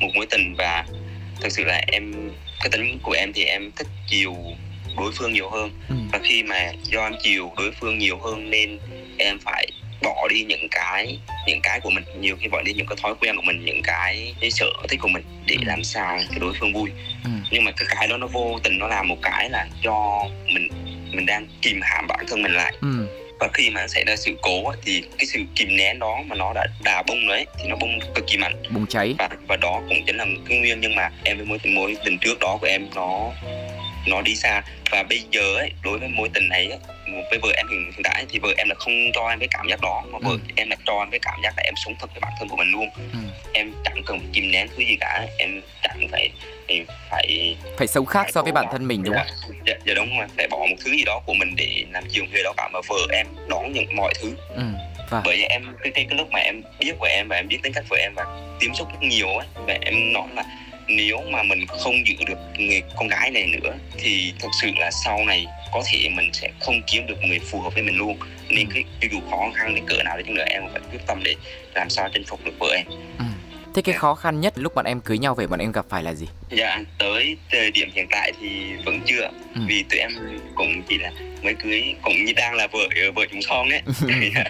một mối tình và thực sự là em cái tính của em thì em thích chiều đối phương nhiều hơn ừ. và khi mà do em chiều đối phương nhiều hơn nên em phải bỏ đi những cái những cái của mình nhiều khi bỏ đi những cái thói quen của mình những cái cái sở thích của mình để ừ. làm sao cái đối phương vui ừ. nhưng mà cái cái đó nó vô tình nó làm một cái là do mình mình đang kìm hãm bản thân mình lại ừ. và khi mà xảy ra sự cố thì cái sự kìm nén đó mà nó đã đà bung đấy thì nó bung cực kỳ mạnh bùng cháy và và đó cũng chính là cái nguyên nhưng mà em với mối tình mối tình trước đó của em nó nó đi xa và bây giờ ấy đối với mối tình này ấy, với vợ em hiện, tại thì vợ em là không cho em cái cảm giác đó mà vợ ừ. em là cho em cái cảm giác là em sống thật với bản thân của mình luôn ừ. em chẳng cần kìm nén thứ gì cả em chẳng phải phải phải sống khác phải so với bản thân mình đúng không? Dạ, dạ đúng rồi phải bỏ một thứ gì đó của mình để làm chiều người đó cả mà vợ em đón nhận mọi thứ ừ. Và... bởi vì em cái, cái cái lúc mà em biết vợ em và em biết tính cách vợ em và tiếp xúc rất nhiều ấy và em nói là nếu mà mình không giữ được người con gái này nữa thì thực sự là sau này có thể mình sẽ không kiếm được người phù hợp với mình luôn. Nên cái cho dù khó khăn đến cỡ nào đi chăng nữa em phải quyết tâm để làm sao chinh phục được vợ em. Ừ. Thế cái khó khăn nhất lúc bọn em cưới nhau về bọn em gặp phải là gì? Dạ, tới thời điểm hiện tại thì vẫn chưa ừ. Vì tụi em cũng chỉ là mới cưới cũng như đang là vợ vợ chúng con ấy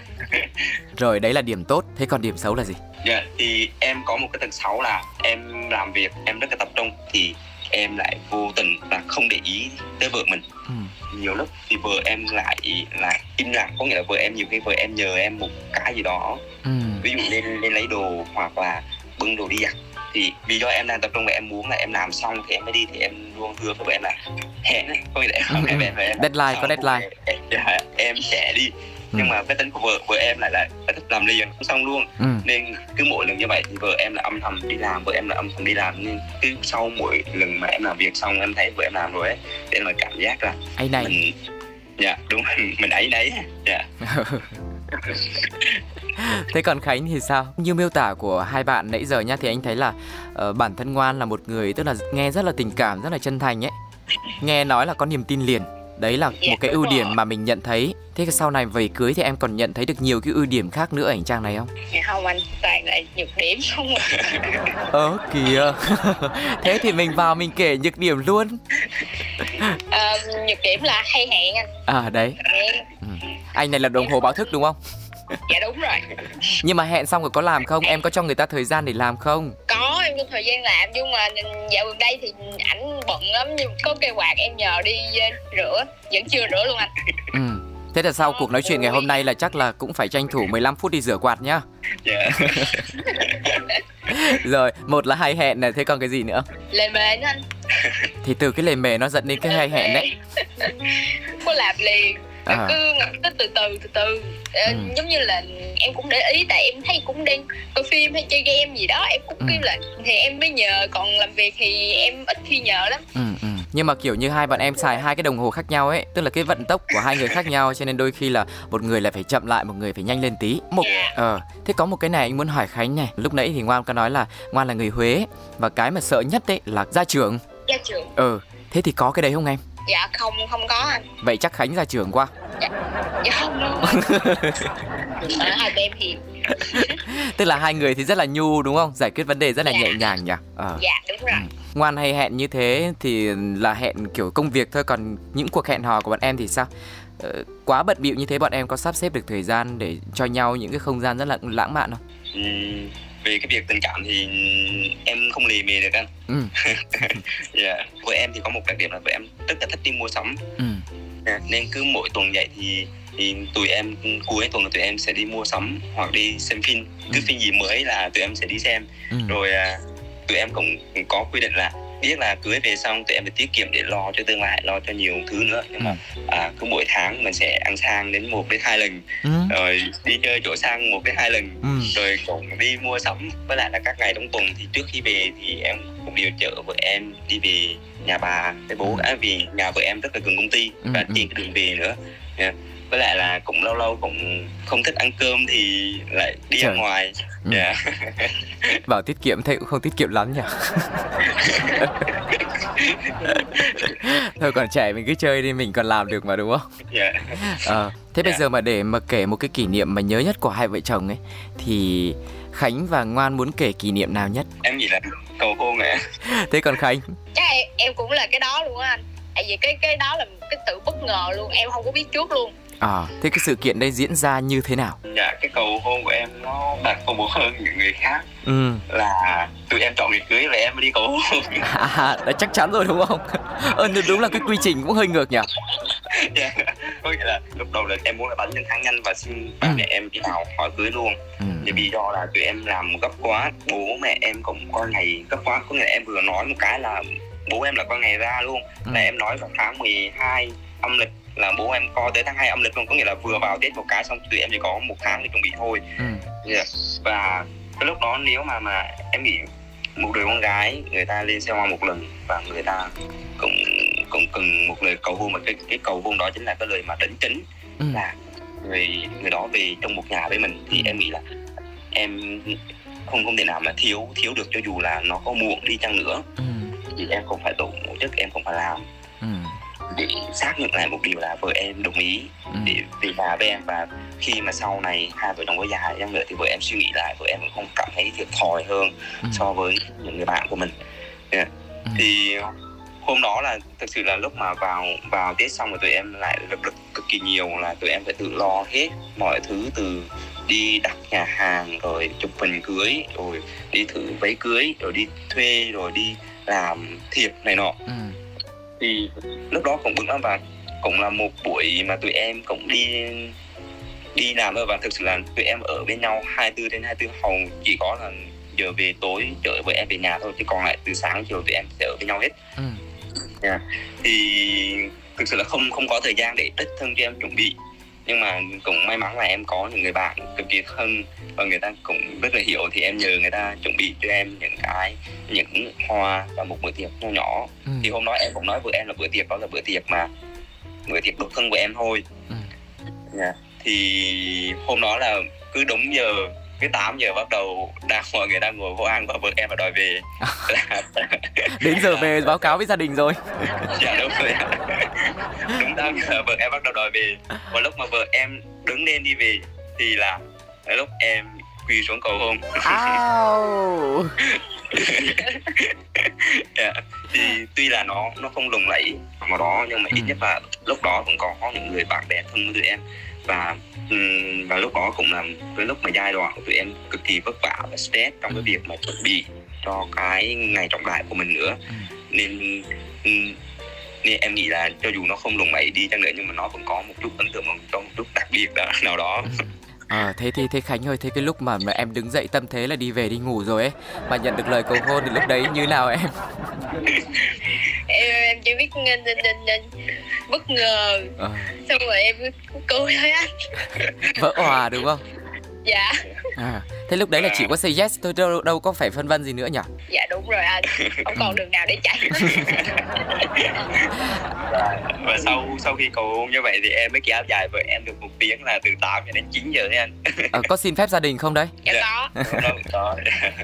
Rồi đấy là điểm tốt, thế còn điểm xấu là gì? Dạ, thì em có một cái tật xấu là em làm việc em rất là tập trung thì em lại vô tình là không để ý tới vợ mình ừ. nhiều lúc thì vợ em lại là im lặng có nghĩa là vợ em nhiều khi vợ em nhờ em một cái gì đó ừ. ví dụ lên lên lấy đồ hoặc là bưng đồ đi giặt thì vì do em đang tập trung và em muốn là em làm xong thì em mới đi thì em luôn hứa với em là hẹn có nghĩa là em, em, em, deadline có deadline. Em, em, em sẽ đi. Ừ. nhưng mà cái tính của vợ vợ em lại là thích làm liền xong luôn. Ừ. nên cứ mỗi lần như vậy thì vợ em là âm thầm đi làm vợ em là âm thầm đi làm. Nên cứ sau mỗi lần mà em làm việc xong em thấy vợ em làm rồi ấy để mà cảm giác là ấy này mình dạ đúng mình ấy đấy dạ thế còn khánh thì sao? Như miêu tả của hai bạn nãy giờ nhá thì anh thấy là uh, bản thân ngoan là một người tức là nghe rất là tình cảm rất là chân thành ấy. Nghe nói là có niềm tin liền. Đấy là dạ, một cái ưu điểm mà mình nhận thấy. Thế sau này về cưới thì em còn nhận thấy được nhiều cái ưu điểm khác nữa ở ảnh trang này không? Dạ không anh toàn là nhược điểm không ờ kìa. Thế thì mình vào mình kể nhược điểm luôn. À, nhược điểm là hay hẹn anh. À đấy ừ. anh này là đồng hồ báo thức đúng không dạ đúng rồi nhưng mà hẹn xong rồi có làm không em có cho người ta thời gian để làm không có em có thời gian làm nhưng mà dạo gần đây thì ảnh bận lắm nhưng có cây quạt em nhờ đi rửa vẫn chưa rửa luôn anh ừ Thế là sau cuộc nói chuyện ngày hôm nay là chắc là cũng phải tranh thủ 15 phút đi rửa quạt nhá. Yeah. Rồi, một là hay hẹn này, thế còn cái gì nữa? Lề mề anh. Thì từ cái lề mề nó dẫn đến cái hay hẹn đấy. có làm liền à. cứ cứ từ từ từ từ ờ, ừ. giống như là em cũng để ý tại em thấy cũng đang coi phim hay chơi game gì đó em cũng ừ. là thì em mới nhờ còn làm việc thì em ít khi nhờ lắm ừ, ừ. nhưng mà kiểu như hai bạn em xài hai cái đồng hồ khác nhau ấy tức là cái vận tốc của hai người khác nhau cho nên đôi khi là một người là phải chậm lại một người phải nhanh lên tí một yeah. ờ thế có một cái này anh muốn hỏi khánh này lúc nãy thì ngoan có nói là ngoan là người huế và cái mà sợ nhất đấy là gia trưởng gia trưởng ừ thế thì có cái đấy không em dạ không không có anh. Vậy chắc khánh ra trường qua. Dạ, dạ không đâu. Ở hai bên thì tức là hai người thì rất là nhu đúng không? Giải quyết vấn đề rất là dạ. nhẹ nhàng nhỉ? À. dạ đúng rồi. Ừ. ngoan hay hẹn như thế thì là hẹn kiểu công việc thôi còn những cuộc hẹn hò của bọn em thì sao? Ờ, quá bận bịu như thế bọn em có sắp xếp được thời gian để cho nhau những cái không gian rất là lãng mạn không? Ừ, về cái việc tình cảm thì em không lì mề được anh ừ. yeah. với em thì có một đặc điểm là với em rất là thích đi mua sắm ừ. yeah. nên cứ mỗi tuần vậy thì thì tụi em cuối tuần tụi em sẽ đi mua sắm hoặc đi xem phim cứ ừ. phim gì mới là tụi em sẽ đi xem ừ. rồi à, tụi em cũng có quy định là biết là cưới về xong tụi em phải tiết kiệm để lo cho tương lai lo cho nhiều thứ nữa. Nhưng mà ừ. à, cứ mỗi tháng mình sẽ ăn sang đến một đến hai lần. Ừ. rồi đi chơi chỗ sang một đến hai lần. Ừ. rồi cũng đi mua sắm. Với lại là các ngày trong tuần thì trước khi về thì em cũng điều chở vợ em đi về nhà bà với bố. À, vì nhà vợ em rất là gần công ty ừ, và trên cái đường về nữa. Yeah với lại là cũng lâu lâu cũng không thích ăn cơm thì lại đi Trời. ra ngoài. Ừ. yeah. bảo tiết kiệm thế cũng không tiết kiệm lắm nhỉ? Thôi còn trẻ mình cứ chơi đi mình còn làm được mà đúng không? Yeah. à, thế bây giờ mà để mà kể một cái kỷ niệm mà nhớ nhất của hai vợ chồng ấy thì khánh và ngoan muốn kể kỷ niệm nào nhất? Em nghĩ là cầu hôn ạ. Thế còn khánh? Chắc em, em cũng là cái đó luôn á anh. Tại vì cái cái đó là cái tự bất ngờ luôn em không có biết trước luôn À, thế cái sự kiện đây diễn ra như thế nào? Dạ, cái cầu hôn của em nó đặc thù hơn những người khác ừ. Là tụi em chọn ngày cưới là em đi cầu hôn À, đã chắc chắn rồi đúng không? Ờ, đúng là cái quy trình cũng hơi ngược nhỉ? Dạ, có nghĩa là lúc đầu là em muốn là bánh nhân tháng nhanh và xin ba ừ. mẹ em đi nào hỏi cưới luôn ừ. Thì vì do là tụi em làm gấp quá, bố mẹ em cũng coi ngày gấp quá Có nghĩa là em vừa nói một cái là bố em là coi ngày ra luôn ừ. Là em nói vào tháng 12 âm lịch là bố em coi tới tháng 2 âm lịch luôn có nghĩa là vừa vào tết một cái xong tụi em chỉ có một tháng để chuẩn bị thôi ừ. yeah. và cái lúc đó nếu mà mà em nghĩ một đứa con gái người ta lên xe hoa một lần và người ta cũng cũng cần một lời cầu hôn mà cái cái cầu hôn đó chính là cái lời mà đính chính ừ. là người người đó về trong một nhà với mình thì em nghĩ là em không không thể nào mà thiếu thiếu được cho dù là nó có muộn đi chăng nữa ừ. thì em không phải tổ chức em không phải làm ừ để xác nhận lại một điều là vợ em đồng ý ừ. để về nhà với em và khi mà sau này hai vợ chồng có dài chăng nữa thì vợ em suy nghĩ lại vợ em cũng không cảm thấy thiệt thòi hơn ừ. so với những người bạn của mình yeah. ừ. thì hôm đó là thực sự là lúc mà vào vào tết xong rồi tụi em lại lực lực cực kỳ nhiều là tụi em phải tự lo hết mọi thứ từ đi đặt nhà hàng rồi chụp hình cưới rồi đi thử váy cưới rồi đi thuê rồi đi làm thiệp này nọ ừ thì lúc đó cũng bận lắm và cũng là một buổi mà tụi em cũng đi đi làm thôi và thực sự là tụi em ở bên nhau 24 đến 24 hầu chỉ có là giờ về tối chở với em về nhà thôi chứ còn lại từ sáng chiều tụi em sẽ ở với nhau hết ừ. yeah. thì thực sự là không không có thời gian để đích thân cho em chuẩn bị nhưng mà cũng may mắn là em có những người bạn cực kỳ thân và người ta cũng rất là hiểu thì em nhờ người ta chuẩn bị cho em những cái những hoa và một bữa tiệc nhỏ nhỏ ừ. thì hôm đó em cũng nói với em là bữa tiệc đó là bữa tiệc mà bữa tiệc độc thân của em thôi ừ. yeah. Dạ. thì hôm đó là cứ đúng giờ cái 8 giờ bắt đầu đang mọi người đang ngồi vô ăn và vợ em phải đòi về. Đến giờ về báo cáo với gia đình rồi. Dạ đúng rồi đúng đang giờ vợ em bắt đầu đòi về. Và lúc mà vợ em đứng lên đi về thì là lúc em quỳ xuống cầu hôn. Yeah. thì tuy là nó nó không lùng lẫy mà đó nhưng mà ít ừ. nhất là lúc đó cũng có những người bạn bè thân với tụi em và và lúc đó cũng là cái lúc mà giai đoạn của tụi em cực kỳ vất vả và stress trong cái việc mà chuẩn bị cho cái ngày trọng đại của mình nữa ừ. nên nên em nghĩ là cho dù nó không lùng lẫy đi chăng nữa nhưng mà nó vẫn có một chút ấn tượng một chút đặc biệt đó nào đó ừ. À, thế thì thế Khánh ơi, thế cái lúc mà, mà em đứng dậy tâm thế là đi về đi ngủ rồi ấy Mà nhận được lời cầu hôn thì lúc đấy như nào em, em chỉ biết nên nên nên, nên bất ngờ. À. xong rồi em cười thôi anh vỡ hòa đúng không? Dạ. À, thế lúc đấy là chỉ có say yes thôi đâu đâu có phải phân vân gì nữa nhỉ? Dạ đúng rồi anh. Không còn đường nào để chạy. Và sau sau khi cầu hôn như vậy thì em mới kéo dài vợ em được một tiếng là từ 8 đến 9 giờ đấy anh. À, có xin phép gia đình không đấy? Dạ, dạ. có có.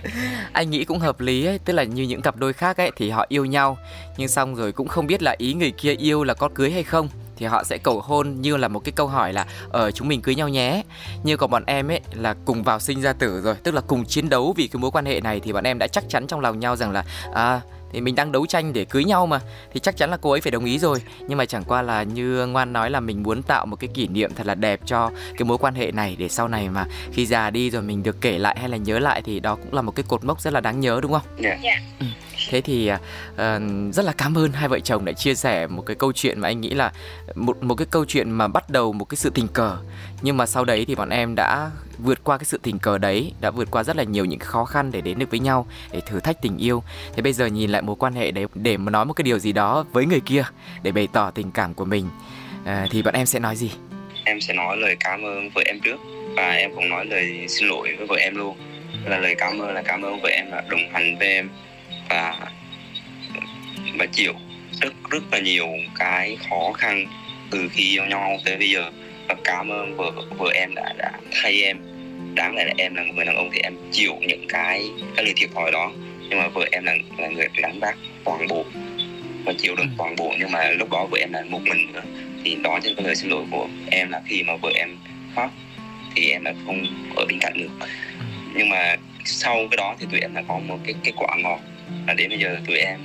Anh nghĩ cũng hợp lý ấy tức là như những cặp đôi khác ấy thì họ yêu nhau nhưng xong rồi cũng không biết là ý người kia yêu là có cưới hay không thì họ sẽ cầu hôn như là một cái câu hỏi là ở ờ, chúng mình cưới nhau nhé như còn bọn em ấy là cùng vào sinh ra tử rồi tức là cùng chiến đấu vì cái mối quan hệ này thì bọn em đã chắc chắn trong lòng nhau rằng là à thì mình đang đấu tranh để cưới nhau mà thì chắc chắn là cô ấy phải đồng ý rồi nhưng mà chẳng qua là như ngoan nói là mình muốn tạo một cái kỷ niệm thật là đẹp cho cái mối quan hệ này để sau này mà khi già đi rồi mình được kể lại hay là nhớ lại thì đó cũng là một cái cột mốc rất là đáng nhớ đúng không? Dạ. Yeah. Yeah. Ừ thế thì uh, rất là cảm ơn hai vợ chồng đã chia sẻ một cái câu chuyện mà anh nghĩ là một một cái câu chuyện mà bắt đầu một cái sự tình cờ. Nhưng mà sau đấy thì bọn em đã vượt qua cái sự tình cờ đấy đã vượt qua rất là nhiều những khó khăn để đến được với nhau để thử thách tình yêu. Thế bây giờ nhìn lại mối quan hệ đấy để mà nói một cái điều gì đó với người kia để bày tỏ tình cảm của mình uh, thì bọn em sẽ nói gì? Em sẽ nói lời cảm ơn vợ em trước và em cũng nói lời xin lỗi với vợ em luôn. Là lời cảm ơn là cảm ơn vợ em là đồng hành với em và và chịu rất rất là nhiều cái khó khăn từ khi yêu nhau. Tới bây giờ và cảm ơn vợ vợ em đã đã thay em. Đáng lẽ là em là người đàn ông thì em chịu những cái cái lời thiệt thòi đó. Nhưng mà vợ em là là người gánh vác toàn bộ và chịu đựng toàn bộ. Nhưng mà lúc đó vợ em là một mình nữa. Thì đó chính là lời xin lỗi của em là khi mà vợ em khóc thì em là không ở bên cạnh được. Nhưng mà sau cái đó thì tụi em là có một cái kết quả ngọt là đến bây giờ tụi em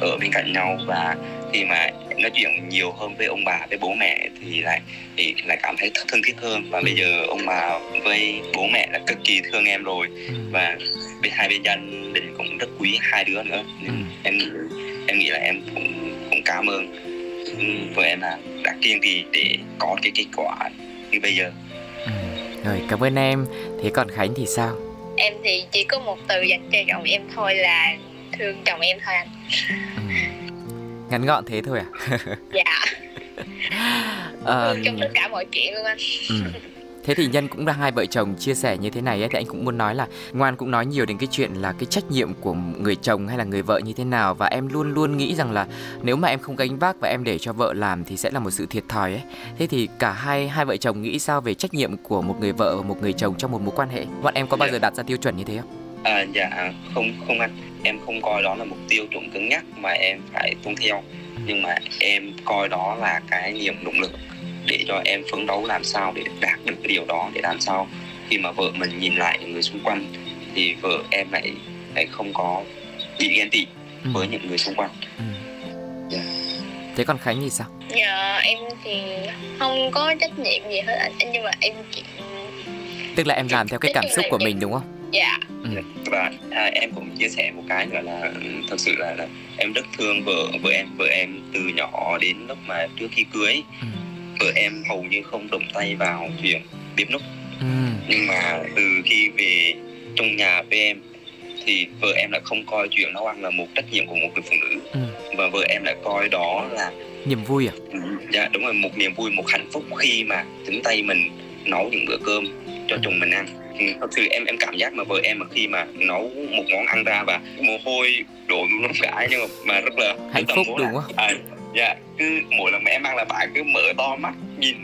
ở bên cạnh nhau và khi mà nói chuyện nhiều hơn với ông bà với bố mẹ thì lại thì lại cảm thấy thân thiết hơn. Và bây giờ ông bà với bố mẹ là cực kỳ thương em rồi. Ừ. và bên hai bên gia đình cũng rất quý hai đứa nữa. Nên ừ. em em nghĩ là em cũng cũng cảm ơn. Vợ em là đã kiên trì để có cái kết quả như bây giờ. Ừ. rồi cảm ơn em. Thế còn khánh thì sao? Em thì chỉ có một từ dành cho chồng em thôi là thương chồng em thôi anh ừ. ngắn gọn thế thôi à dạ trong tất cả mọi chuyện luôn anh ừ. Thế thì nhân cũng là hai vợ chồng chia sẻ như thế này ấy, thì anh cũng muốn nói là Ngoan cũng nói nhiều đến cái chuyện là cái trách nhiệm của người chồng hay là người vợ như thế nào và em luôn luôn nghĩ rằng là nếu mà em không gánh vác và em để cho vợ làm thì sẽ là một sự thiệt thòi ấy. Thế thì cả hai hai vợ chồng nghĩ sao về trách nhiệm của một người vợ và một người chồng trong một mối quan hệ? Bọn em có bao giờ đặt ra tiêu chuẩn như thế không? À, dạ không không anh em không coi đó là một tiêu chuẩn cứng nhắc mà em phải tuân theo nhưng mà em coi đó là cái niềm động lực để cho em phấn đấu làm sao để đạt được cái điều đó để làm sao khi mà vợ mình nhìn lại những người xung quanh thì vợ em lại lại không có bị ghen tị ừ. với những người xung quanh ừ. yeah. thế còn khánh thì sao dạ em thì không có trách nhiệm gì hết anh nhưng mà em chỉ tức là em làm theo cái cảm xúc của mình đúng không dạ ừ. và à, em cũng chia sẻ một cái nữa là thật sự là, là em rất thương vợ vợ em vợ em từ nhỏ đến lúc mà trước khi cưới ừ. vợ em hầu như không động tay vào chuyện bếp núc ừ. nhưng mà từ khi về trong nhà với em thì vợ em lại không coi chuyện nấu ăn là một trách nhiệm của một người phụ nữ ừ. và vợ em lại coi đó là niềm vui à ừ, dạ đúng rồi một niềm vui một hạnh phúc khi mà chính tay mình nấu những bữa cơm cho chồng mình ăn Ừ, thật sự em em cảm giác mà vợ em mà khi mà nấu một món ăn ra và mồ hôi đổ luôn cả nhưng mà, mà rất là hạnh phúc đúng không? À, dạ cứ mỗi lần mà em ăn là bạn cứ mở to mắt nhìn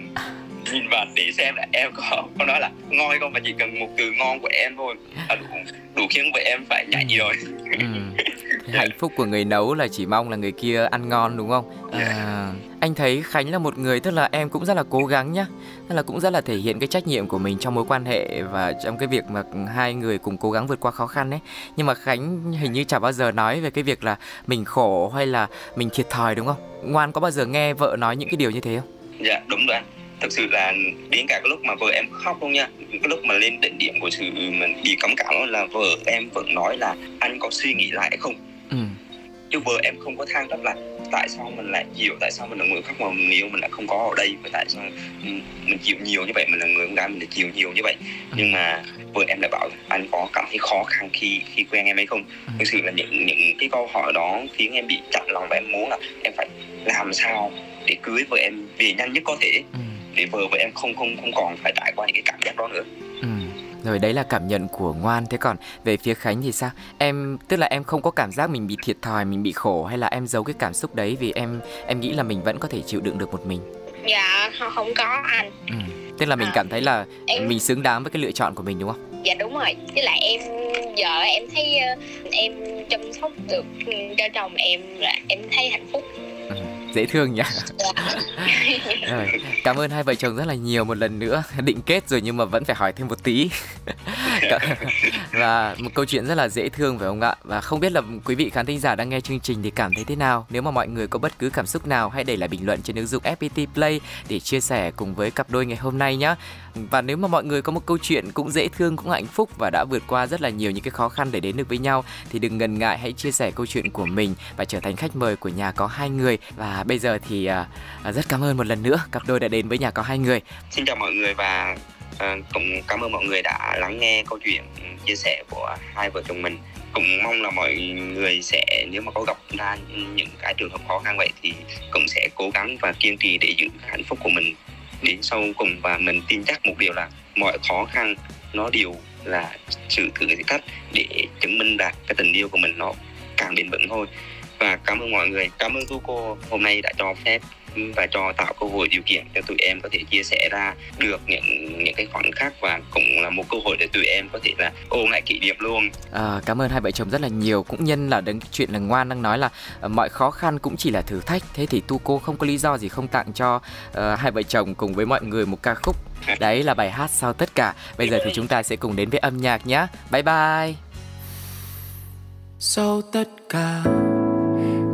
nhìn vào để xem là em có có nói là ngon không và chỉ cần một từ ngon của em thôi là đủ đủ khiến vợ em phải nhảy rồi ừ. Hạnh phúc của người nấu là chỉ mong là người kia ăn ngon đúng không? À, anh thấy khánh là một người tức là em cũng rất là cố gắng nhá. Tức là cũng rất là thể hiện cái trách nhiệm của mình trong mối quan hệ và trong cái việc mà hai người cùng cố gắng vượt qua khó khăn ấy. Nhưng mà khánh hình như chả bao giờ nói về cái việc là mình khổ hay là mình thiệt thòi đúng không? Ngoan có bao giờ nghe vợ nói những cái điều như thế không? Dạ đúng rồi thực sự là đến cả cái lúc mà vợ em khóc luôn nha. Cái lúc mà lên đỉnh điểm của sự mình bị cấm cảm là vợ em vẫn nói là anh có suy nghĩ lại không ừ. chứ vợ em không có than trách là tại sao mình lại chịu tại sao mình là người khác mà người yêu mình lại không có ở đây và tại sao mình chịu nhiều như vậy mình là người con gái mình lại chịu nhiều như vậy ừ. nhưng mà vợ em lại bảo anh có cảm thấy khó khăn khi khi quen em hay không ừ. thực sự là những những cái câu hỏi đó khiến em bị chặn lòng và em muốn là em phải làm sao để cưới vợ em về nhanh nhất có thể ừ. để vợ vợ em không không không còn phải trải qua những cái cảm giác đó nữa ừ. Rồi đấy là cảm nhận của ngoan. Thế còn về phía khánh thì sao? Em tức là em không có cảm giác mình bị thiệt thòi mình bị khổ hay là em giấu cái cảm xúc đấy vì em em nghĩ là mình vẫn có thể chịu đựng được một mình? Dạ không có anh. Ừ. tức là mình à, cảm thấy là em... mình xứng đáng với cái lựa chọn của mình đúng không? Dạ đúng rồi. Với lại em giờ em thấy em chăm sóc được cho chồng em là em thấy hạnh phúc dễ thương nhỉ? Rồi, cảm ơn hai vợ chồng rất là nhiều một lần nữa. Định kết rồi nhưng mà vẫn phải hỏi thêm một tí. Và một câu chuyện rất là dễ thương phải không ạ? Và không biết là quý vị khán thính giả đang nghe chương trình thì cảm thấy thế nào? Nếu mà mọi người có bất cứ cảm xúc nào hãy để lại bình luận trên ứng dụng FPT Play để chia sẻ cùng với cặp đôi ngày hôm nay nhé và nếu mà mọi người có một câu chuyện cũng dễ thương cũng hạnh phúc và đã vượt qua rất là nhiều những cái khó khăn để đến được với nhau thì đừng ngần ngại hãy chia sẻ câu chuyện của mình và trở thành khách mời của nhà có hai người. Và bây giờ thì uh, rất cảm ơn một lần nữa cặp đôi đã đến với nhà có hai người. Xin chào mọi người và uh, cũng cảm ơn mọi người đã lắng nghe câu chuyện chia sẻ của hai vợ chồng mình. Cũng mong là mọi người sẽ nếu mà có gặp ra những cái trường hợp khó khăn vậy thì cũng sẽ cố gắng và kiên trì để giữ hạnh phúc của mình đến sau cùng và mình tin chắc một điều là mọi khó khăn nó đều là sự thử thách để chứng minh đạt cái tình yêu của mình nó càng bền vững thôi. Và cảm ơn mọi người. Cảm ơn cô hôm nay đã cho phép và cho tạo cơ hội điều kiện cho tụi em có thể chia sẻ ra được những những cái khoảnh khắc và cũng là một cơ hội để tụi em có thể là ôn lại kỷ niệm luôn. À, cảm ơn hai vợ chồng rất là nhiều. Cũng nhân là đến chuyện là ngoan đang nói là uh, mọi khó khăn cũng chỉ là thử thách. Thế thì tu cô không có lý do gì không tặng cho uh, hai vợ chồng cùng với mọi người một ca khúc. Đấy là bài hát sau tất cả. Bây giờ thì chúng ta sẽ cùng đến với âm nhạc nhé bye bye. Sau tất cả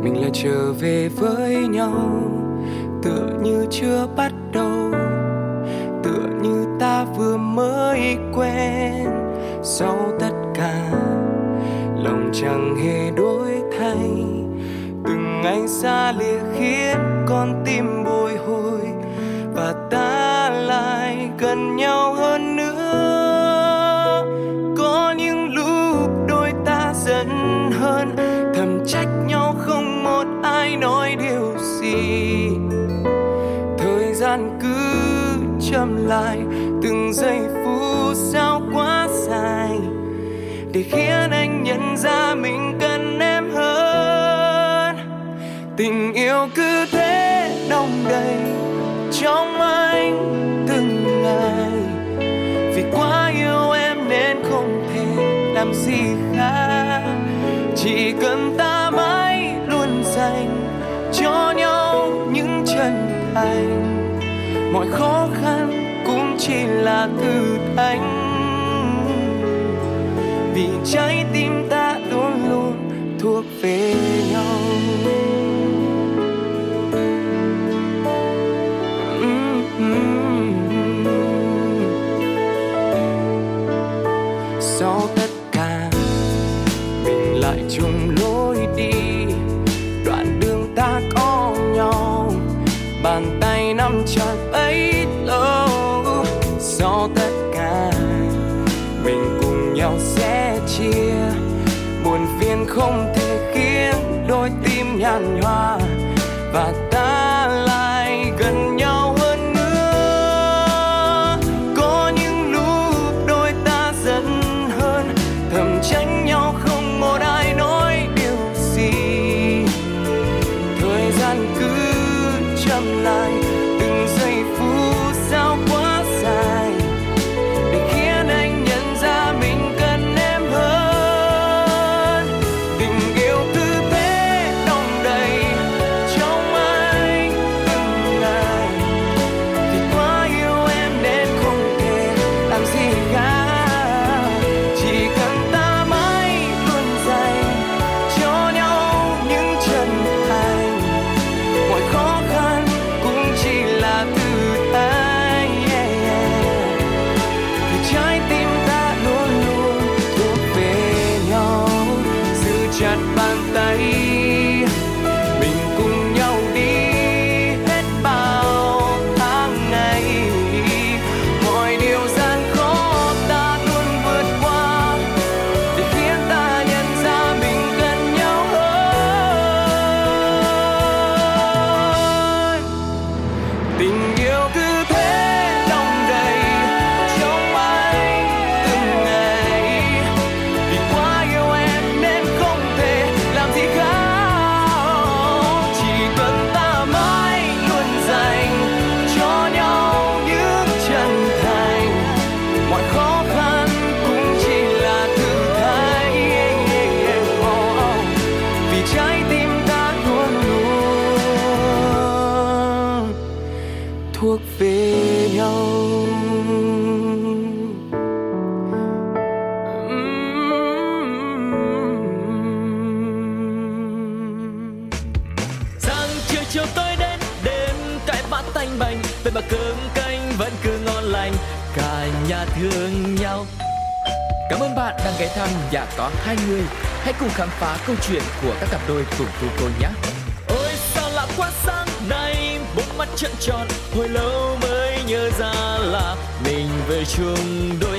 mình lại trở về với nhau tựa như chưa bắt đầu, tựa như ta vừa mới quen. Sau tất cả, lòng chẳng hề đổi thay. Từng ngày xa lìa khiến con tim bồi hồi, và ta lại gần nhau hơn. Chậm lại từng giây phút sao quá dài để khiến anh nhận ra mình cần em hơn. Tình yêu cứ thế đông đầy trong anh từng ngày. Vì quá yêu em nên không thể làm gì khác. Chỉ cần ta mãi luôn dành cho nhau những chân thành mọi khó khăn cũng chỉ là thử thách. Vì trái tim ta luôn luôn thuộc về nhau. Không thể khiến đôi tim nhàn nhòa và cùng khám phá câu chuyện của các cặp đôi cùng cô cô nhé. Ôi sao lạ quá, sáng nay Bốn mắt trợn tròn, Hồi lâu mới nhớ ra là Mình về chung đôi